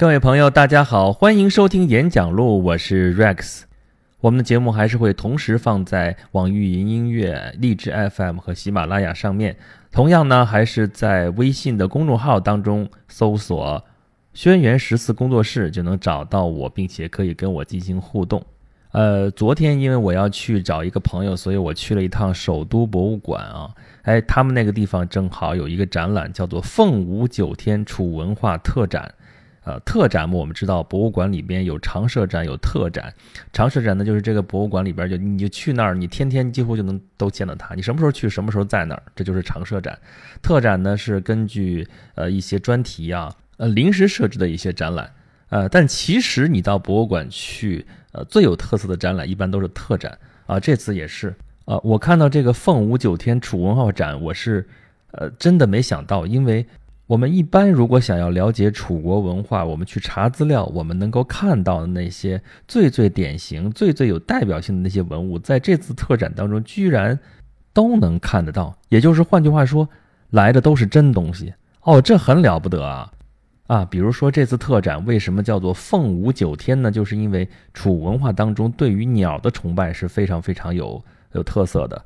各位朋友，大家好，欢迎收听演讲录，我是 Rex。我们的节目还是会同时放在网易云音乐、荔枝 FM 和喜马拉雅上面。同样呢，还是在微信的公众号当中搜索“轩辕十四工作室”就能找到我，并且可以跟我进行互动。呃，昨天因为我要去找一个朋友，所以我去了一趟首都博物馆啊。哎，他们那个地方正好有一个展览，叫做“凤舞九天楚文化特展”。呃，特展嘛，我们知道博物馆里边有常设展，有特展。常设展呢，就是这个博物馆里边就你就去那儿，你天天几乎就能都见到它。你什么时候去，什么时候在那儿，这就是常设展。特展呢是根据呃一些专题啊，呃临时设置的一些展览。呃，但其实你到博物馆去。呃，最有特色的展览一般都是特展啊，这次也是啊。我看到这个凤舞九天楚文化展，我是呃真的没想到，因为我们一般如果想要了解楚国文化，我们去查资料，我们能够看到的那些最最典型、最最有代表性的那些文物，在这次特展当中居然都能看得到。也就是换句话说，来的都是真东西哦，这很了不得啊。啊，比如说这次特展为什么叫做凤舞九天呢？就是因为楚文化当中对于鸟的崇拜是非常非常有有特色的，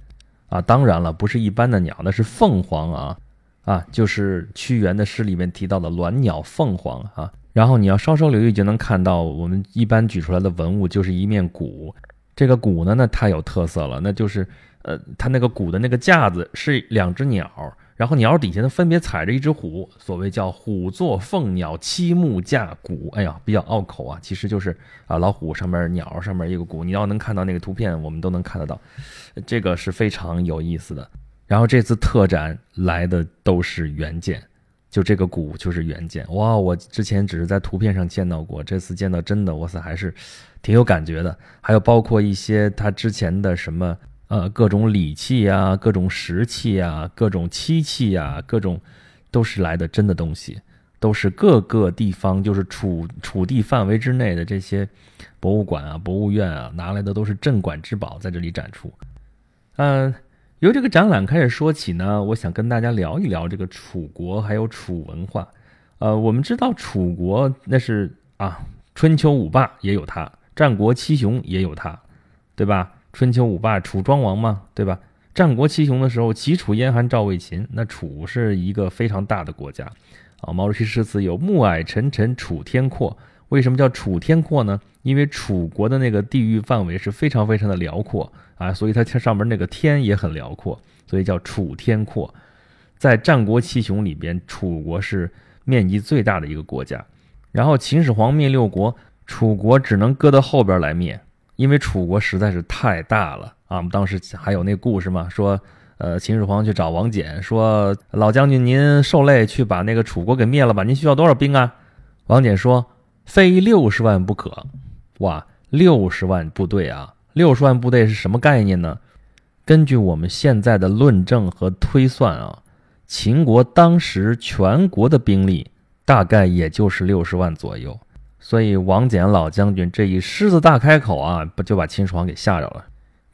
啊，当然了，不是一般的鸟，那是凤凰啊，啊，就是屈原的诗里面提到的鸾鸟凤凰啊。然后你要稍稍留意就能看到，我们一般举出来的文物就是一面鼓，这个鼓呢，那太有特色了，那就是呃，它那个鼓的那个架子是两只鸟。然后鸟底下呢，分别踩着一只虎，所谓叫“虎坐凤鸟栖木架鼓”。哎呀，比较拗口啊，其实就是啊，老虎上面鸟上面一个鼓。你要能看到那个图片，我们都能看得到，这个是非常有意思的。然后这次特展来的都是原件，就这个鼓就是原件。哇，我之前只是在图片上见到过，这次见到真的，哇塞，还是挺有感觉的。还有包括一些他之前的什么。呃，各种礼器呀，各种石器呀，各种漆器呀，各种都是来的真的东西，都是各个地方就是楚楚地范围之内的这些博物馆啊、博物院啊拿来的都是镇馆之宝，在这里展出。嗯，由这个展览开始说起呢，我想跟大家聊一聊这个楚国还有楚文化。呃，我们知道楚国那是啊，春秋五霸也有它，战国七雄也有它，对吧？春秋五霸，楚庄王嘛，对吧？战国七雄的时候，齐楚燕韩赵魏秦，那楚是一个非常大的国家啊。毛主席诗词有“暮霭沉沉楚天阔”，为什么叫楚天阔呢？因为楚国的那个地域范围是非常非常的辽阔啊，所以它上面那个天也很辽阔，所以叫楚天阔。在战国七雄里边，楚国是面积最大的一个国家。然后秦始皇灭六国，楚国只能搁到后边来灭。因为楚国实在是太大了啊！我们当时还有那故事嘛，说，呃，秦始皇去找王翦，说：“老将军，您受累去把那个楚国给灭了吧？您需要多少兵啊？”王翦说：“非六十万不可。”哇，六十万部队啊！六十万部队是什么概念呢？根据我们现在的论证和推算啊，秦国当时全国的兵力大概也就是六十万左右。所以王翦老将军这一狮子大开口啊，不就把秦始皇给吓着了？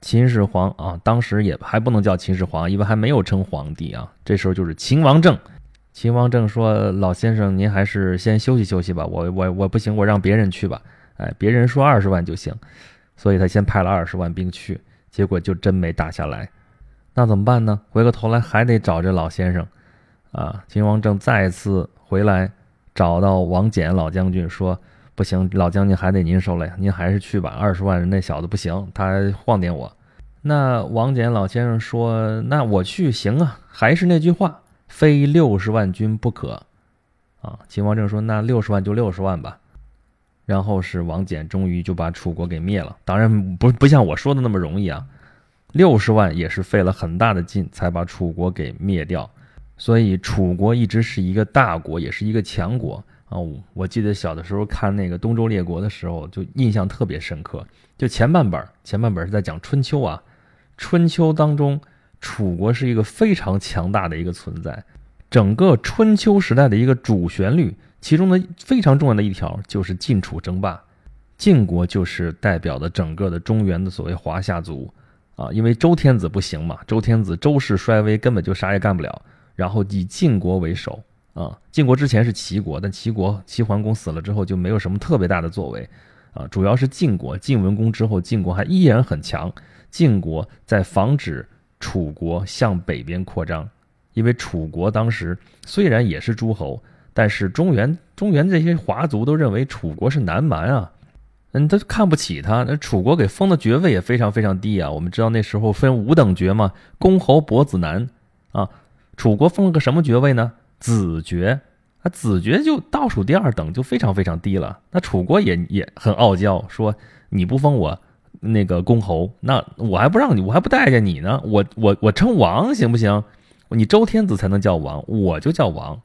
秦始皇啊，当时也还不能叫秦始皇，因为还没有称皇帝啊。这时候就是秦王政。秦王政说：“老先生，您还是先休息休息吧。我我我不行，我让别人去吧。哎，别人说二十万就行。所以他先派了二十万兵去，结果就真没打下来。那怎么办呢？回过头来还得找这老先生啊。秦王政再次回来找到王翦老将军说。不行，老将军还得您受累，您还是去吧。二十万人那小子不行，他晃点我。那王翦老先生说：“那我去行啊，还是那句话，非六十万军不可。”啊，秦王政说：“那六十万就六十万吧。”然后是王翦终于就把楚国给灭了。当然不不像我说的那么容易啊，六十万也是费了很大的劲才把楚国给灭掉。所以楚国一直是一个大国，也是一个强国。哦，我记得小的时候看那个《东周列国》的时候，就印象特别深刻。就前半本，前半本是在讲春秋啊。春秋当中，楚国是一个非常强大的一个存在。整个春秋时代的一个主旋律，其中呢非常重要的一条就是晋楚争霸。晋国就是代表的整个的中原的所谓华夏族啊，因为周天子不行嘛，周天子周氏衰微，根本就啥也干不了。然后以晋国为首。啊。晋国之前是齐国，但齐国齐桓公死了之后就没有什么特别大的作为啊。主要是晋国晋文公之后，晋国还依然很强。晋国在防止楚国向北边扩张，因为楚国当时虽然也是诸侯，但是中原中原这些华族都认为楚国是南蛮啊。嗯，他看不起他。那楚国给封的爵位也非常非常低啊。我们知道那时候分五等爵嘛，公侯伯子男啊。楚国封了个什么爵位呢？子爵啊，子爵就倒数第二等，就非常非常低了。那楚国也也很傲娇，说你不封我那个公侯，那我还不让你，我还不待见你呢。我我我称王行不行？你周天子才能叫王，我就叫王。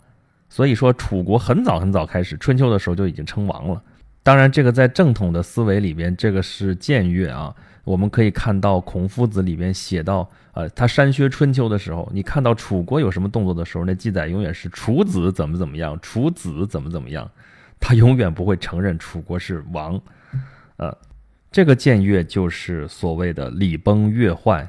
所以说，楚国很早很早开始，春秋的时候就已经称王了。当然，这个在正统的思维里边，这个是僭越啊。我们可以看到孔夫子里边写到，呃，他删削春秋的时候，你看到楚国有什么动作的时候，那记载永远是楚子怎么怎么样，楚子怎么怎么样，他永远不会承认楚国是王。呃，这个僭越就是所谓的礼崩乐坏，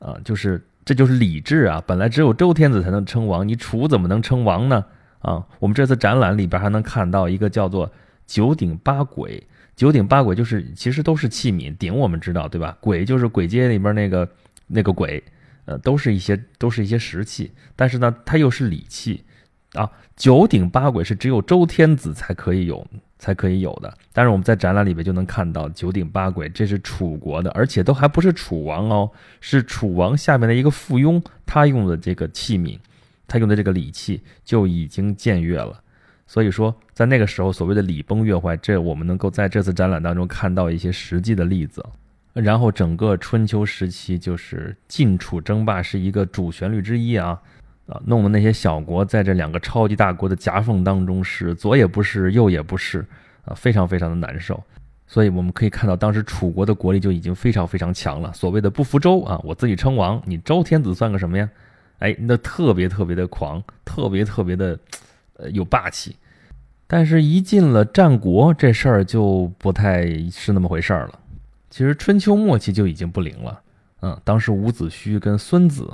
啊，就是这就是礼制啊。本来只有周天子才能称王，你楚怎么能称王呢？啊，我们这次展览里边还能看到一个叫做。九鼎八簋，九鼎八簋就是其实都是器皿，鼎我们知道对吧？簋就是簋街里边那个那个簋，呃，都是一些都是一些石器，但是呢，它又是礼器啊。九鼎八簋是只有周天子才可以有，才可以有的。但是我们在展览里边就能看到九鼎八簋，这是楚国的，而且都还不是楚王哦，是楚王下面的一个附庸，他用的这个器皿，他用的这个礼器就已经僭越了。所以说，在那个时候，所谓的礼崩乐坏，这我们能够在这次展览当中看到一些实际的例子。然后，整个春秋时期就是晋楚争霸是一个主旋律之一啊啊，弄得那些小国在这两个超级大国的夹缝当中是左也不是，右也不是啊，非常非常的难受。所以我们可以看到，当时楚国的国力就已经非常非常强了。所谓的不服周啊，我自己称王，你周天子算个什么呀？哎，那特别特别的狂，特别特别的。呃，有霸气，但是，一进了战国，这事儿就不太是那么回事儿了。其实，春秋末期就已经不灵了。嗯，当时伍子胥跟孙子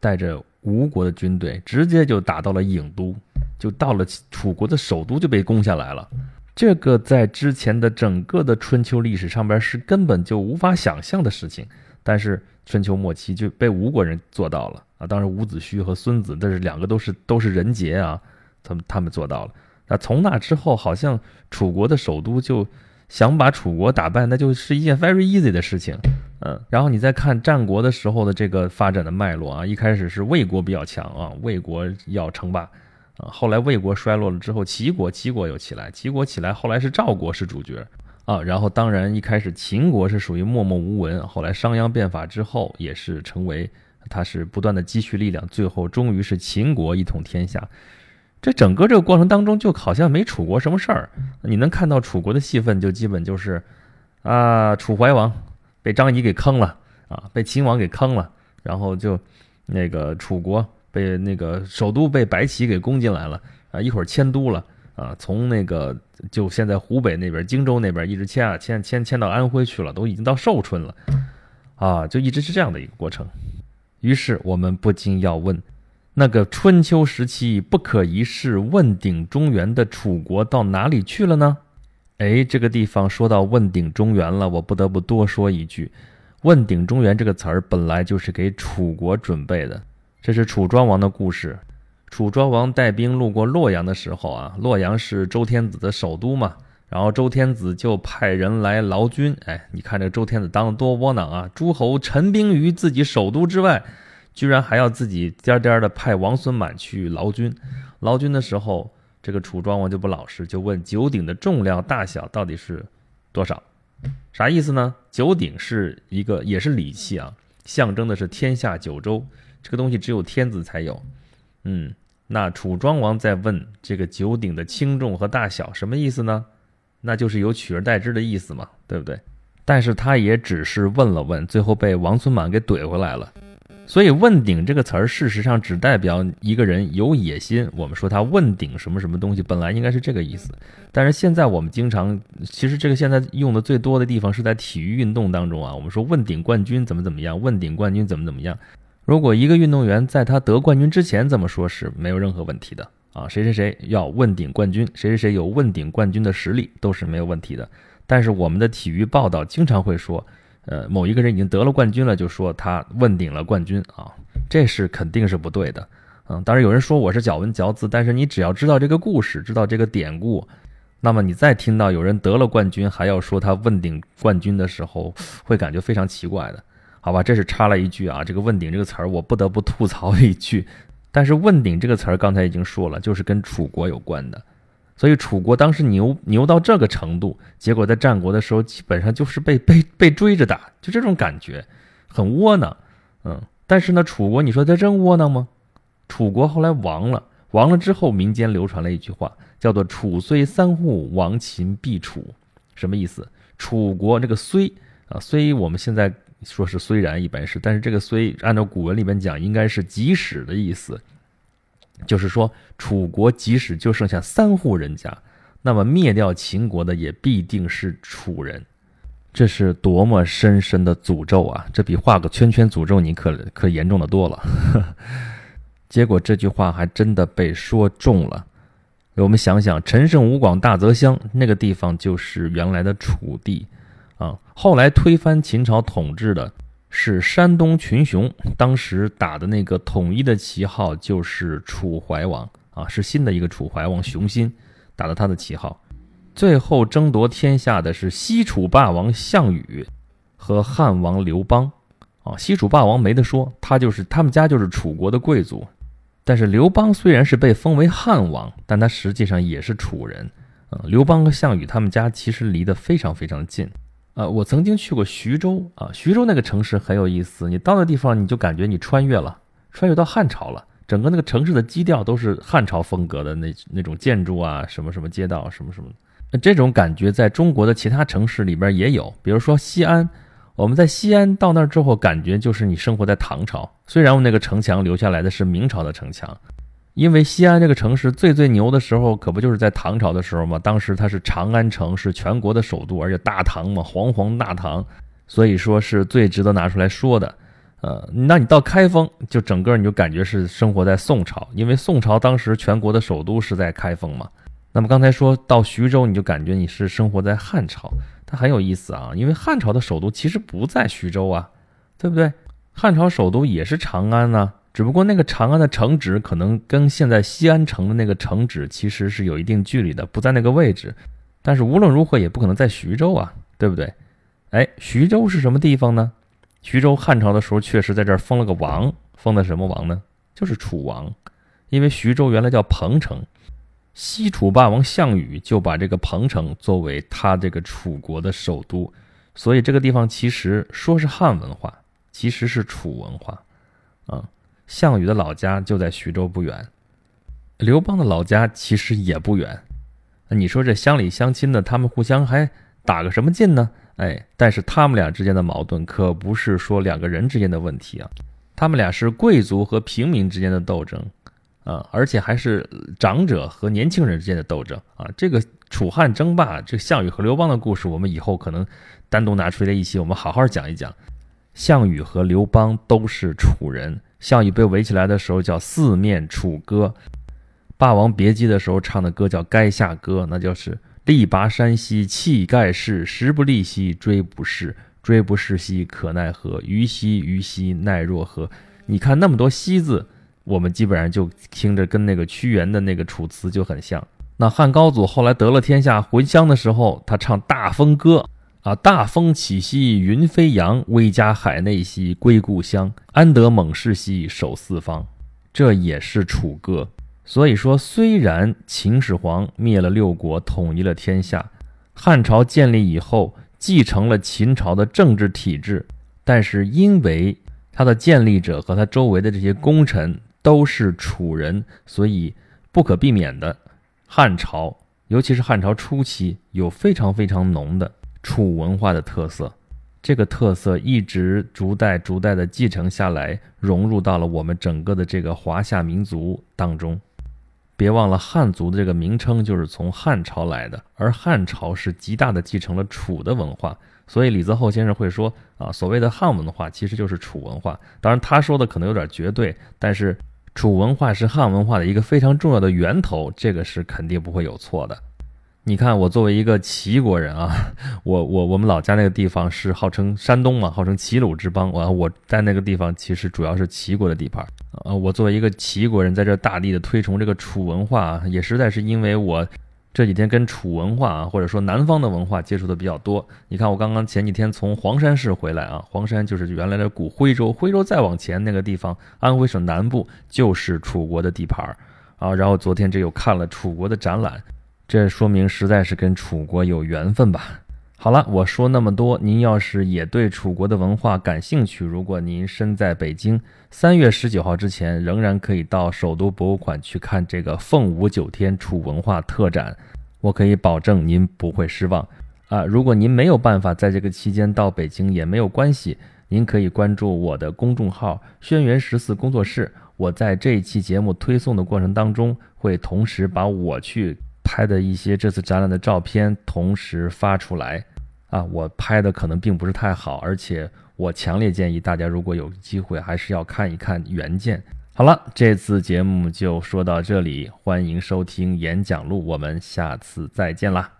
带着吴国的军队，直接就打到了郢都，就到了楚国的首都，就被攻下来了。这个在之前的整个的春秋历史上边是根本就无法想象的事情，但是春秋末期就被吴国人做到了啊！当时伍子胥和孙子，但是两个都是都是人杰啊。他们他们做到了，那从那之后，好像楚国的首都就想把楚国打败，那就是一件 very easy 的事情，嗯。然后你再看战国的时候的这个发展的脉络啊，一开始是魏国比较强啊，魏国要称霸啊，后来魏国衰落了之后，齐国齐国又起来，齐国起来，后来是赵国是主角啊。然后当然一开始秦国是属于默默无闻，后来商鞅变法之后，也是成为他是不断的积蓄力量，最后终于是秦国一统天下。这整个这个过程当中，就好像没楚国什么事儿。你能看到楚国的戏份，就基本就是，啊，楚怀王被张仪给坑了，啊，被秦王给坑了，然后就那个楚国被那个首都被白起给攻进来了，啊，一会儿迁都了，啊，从那个就现在湖北那边荆州那边一直迁啊迁迁迁到安徽去了，都已经到寿春了，啊，就一直是这样的一个过程。于是我们不禁要问。那个春秋时期不可一世、问鼎中原的楚国到哪里去了呢？哎，这个地方说到问鼎中原了，我不得不多说一句：“问鼎中原”这个词儿本来就是给楚国准备的。这是楚庄王的故事。楚庄王带兵路过洛阳的时候啊，洛阳是周天子的首都嘛，然后周天子就派人来劳军。哎，你看这周天子当的多窝囊啊！诸侯陈兵于自己首都之外。居然还要自己颠颠的派王孙满去劳军，劳军的时候，这个楚庄王就不老实，就问九鼎的重量大小到底是多少？啥意思呢？九鼎是一个也是礼器啊，象征的是天下九州，这个东西只有天子才有。嗯，那楚庄王在问这个九鼎的轻重和大小，什么意思呢？那就是有取而代之的意思嘛，对不对？但是他也只是问了问，最后被王孙满给怼回来了。所以“问鼎”这个词儿，事实上只代表一个人有野心。我们说他问鼎什么什么东西，本来应该是这个意思。但是现在我们经常，其实这个现在用的最多的地方是在体育运动当中啊。我们说问鼎冠军怎么怎么样，问鼎冠军怎么怎么样。如果一个运动员在他得冠军之前这么说，是没有任何问题的啊，谁谁谁要问鼎冠军，谁谁谁有问鼎冠军的实力，都是没有问题的。但是我们的体育报道经常会说，呃，某一个人已经得了冠军了，就说他问鼎了冠军啊，这是肯定是不对的。嗯，当然有人说我是咬文嚼字，但是你只要知道这个故事，知道这个典故，那么你再听到有人得了冠军还要说他问鼎冠军的时候，会感觉非常奇怪的，好吧？这是插了一句啊，这个“问鼎”这个词儿我不得不吐槽一句。但是“问鼎”这个词儿刚才已经说了，就是跟楚国有关的，所以楚国当时牛牛到这个程度，结果在战国的时候基本上就是被被被追着打，就这种感觉，很窝囊。嗯，但是呢，楚国你说他真窝囊吗？楚国后来亡了，亡了之后，民间流传了一句话，叫做“楚虽三户，亡秦必楚”。什么意思？楚国这个“虽”啊，“虽”我们现在说是“虽然”一般是，但是这个“虽”按照古文里面讲，应该是即使的意思。就是说，楚国即使就剩下三户人家，那么灭掉秦国的也必定是楚人。这是多么深深的诅咒啊！这比画个圈圈诅咒你可可严重的多了。结果这句话还真的被说中了。我们想想，陈胜吴广大泽乡那个地方就是原来的楚地啊。后来推翻秦朝统治的是山东群雄，当时打的那个统一的旗号就是楚怀王啊，是新的一个楚怀王熊心打的他的旗号。最后争夺天下的是西楚霸王项羽和汉王刘邦啊。西楚霸王没得说，他就是他们家就是楚国的贵族。但是刘邦虽然是被封为汉王，但他实际上也是楚人。啊，刘邦和项羽他们家其实离得非常非常近。呃，我曾经去过徐州啊，徐州那个城市很有意思。你到那地方，你就感觉你穿越了，穿越到汉朝了。整个那个城市的基调都是汉朝风格的那那种建筑啊，什么什么街道，什么什么。那这种感觉在中国的其他城市里边也有，比如说西安。我们在西安到那儿之后，感觉就是你生活在唐朝。虽然我们那个城墙留下来的是明朝的城墙，因为西安这个城市最最牛的时候，可不就是在唐朝的时候吗？当时它是长安城，是全国的首都，而且大唐嘛，煌煌大唐，所以说是最值得拿出来说的。呃，那你到开封，就整个你就感觉是生活在宋朝，因为宋朝当时全国的首都是在开封嘛。那么刚才说到徐州，你就感觉你是生活在汉朝。它很有意思啊，因为汉朝的首都其实不在徐州啊，对不对？汉朝首都也是长安呢，只不过那个长安的城址可能跟现在西安城的那个城址其实是有一定距离的，不在那个位置。但是无论如何也不可能在徐州啊，对不对？哎，徐州是什么地方呢？徐州汉朝的时候确实在这儿封了个王，封的什么王呢？就是楚王，因为徐州原来叫彭城。西楚霸王项羽就把这个彭城作为他这个楚国的首都，所以这个地方其实说是汉文化，其实是楚文化，啊，项羽的老家就在徐州不远，刘邦的老家其实也不远，你说这乡里乡亲的，他们互相还打个什么劲呢？哎，但是他们俩之间的矛盾可不是说两个人之间的问题啊，他们俩是贵族和平民之间的斗争。啊，而且还是长者和年轻人之间的斗争啊！这个楚汉争霸，这项羽和刘邦的故事，我们以后可能单独拿出来一期，我们好好讲一讲。项羽和刘邦都是楚人，项羽被围起来的时候叫四面楚歌，《霸王别姬》的时候唱的歌叫《垓下歌》，那就是力拔山兮气盖世，时不利兮骓不逝，骓不逝兮可奈何，虞兮虞兮奈若何？你看那么多“兮”字。我们基本上就听着跟那个屈原的那个《楚辞》就很像。那汉高祖后来得了天下回乡的时候，他唱《大风歌》啊，“大风起兮云飞扬，威加海内兮归故乡。安得猛士兮守四方。”这也是楚歌。所以说，虽然秦始皇灭了六国，统一了天下，汉朝建立以后继承了秦朝的政治体制，但是因为他的建立者和他周围的这些功臣。都是楚人，所以不可避免的，汉朝，尤其是汉朝初期，有非常非常浓的楚文化的特色。这个特色一直逐代逐代的继承下来，融入到了我们整个的这个华夏民族当中。别忘了，汉族的这个名称就是从汉朝来的，而汉朝是极大的继承了楚的文化。所以李泽厚先生会说啊，所谓的汉文化其实就是楚文化。当然，他说的可能有点绝对，但是。楚文化是汉文化的一个非常重要的源头，这个是肯定不会有错的。你看，我作为一个齐国人啊，我我我们老家那个地方是号称山东嘛，号称齐鲁之邦。我我在那个地方其实主要是齐国的地盘。呃，我作为一个齐国人，在这大力的推崇这个楚文化，也实在是因为我这几天跟楚文化啊，或者说南方的文化接触的比较多。你看，我刚刚前几天从黄山市回来啊，黄山就是原来的古徽州，徽州再往前那个地方，安徽省南部就是楚国的地盘啊。然后昨天这又看了楚国的展览。这说明实在是跟楚国有缘分吧。好了，我说那么多，您要是也对楚国的文化感兴趣，如果您身在北京，三月十九号之前仍然可以到首都博物馆去看这个凤舞九天楚文化特展，我可以保证您不会失望啊。如果您没有办法在这个期间到北京也没有关系，您可以关注我的公众号“轩辕十四工作室”，我在这一期节目推送的过程当中会同时把我去。拍的一些这次展览的照片同时发出来，啊，我拍的可能并不是太好，而且我强烈建议大家如果有机会还是要看一看原件。好了，这次节目就说到这里，欢迎收听演讲录，我们下次再见啦。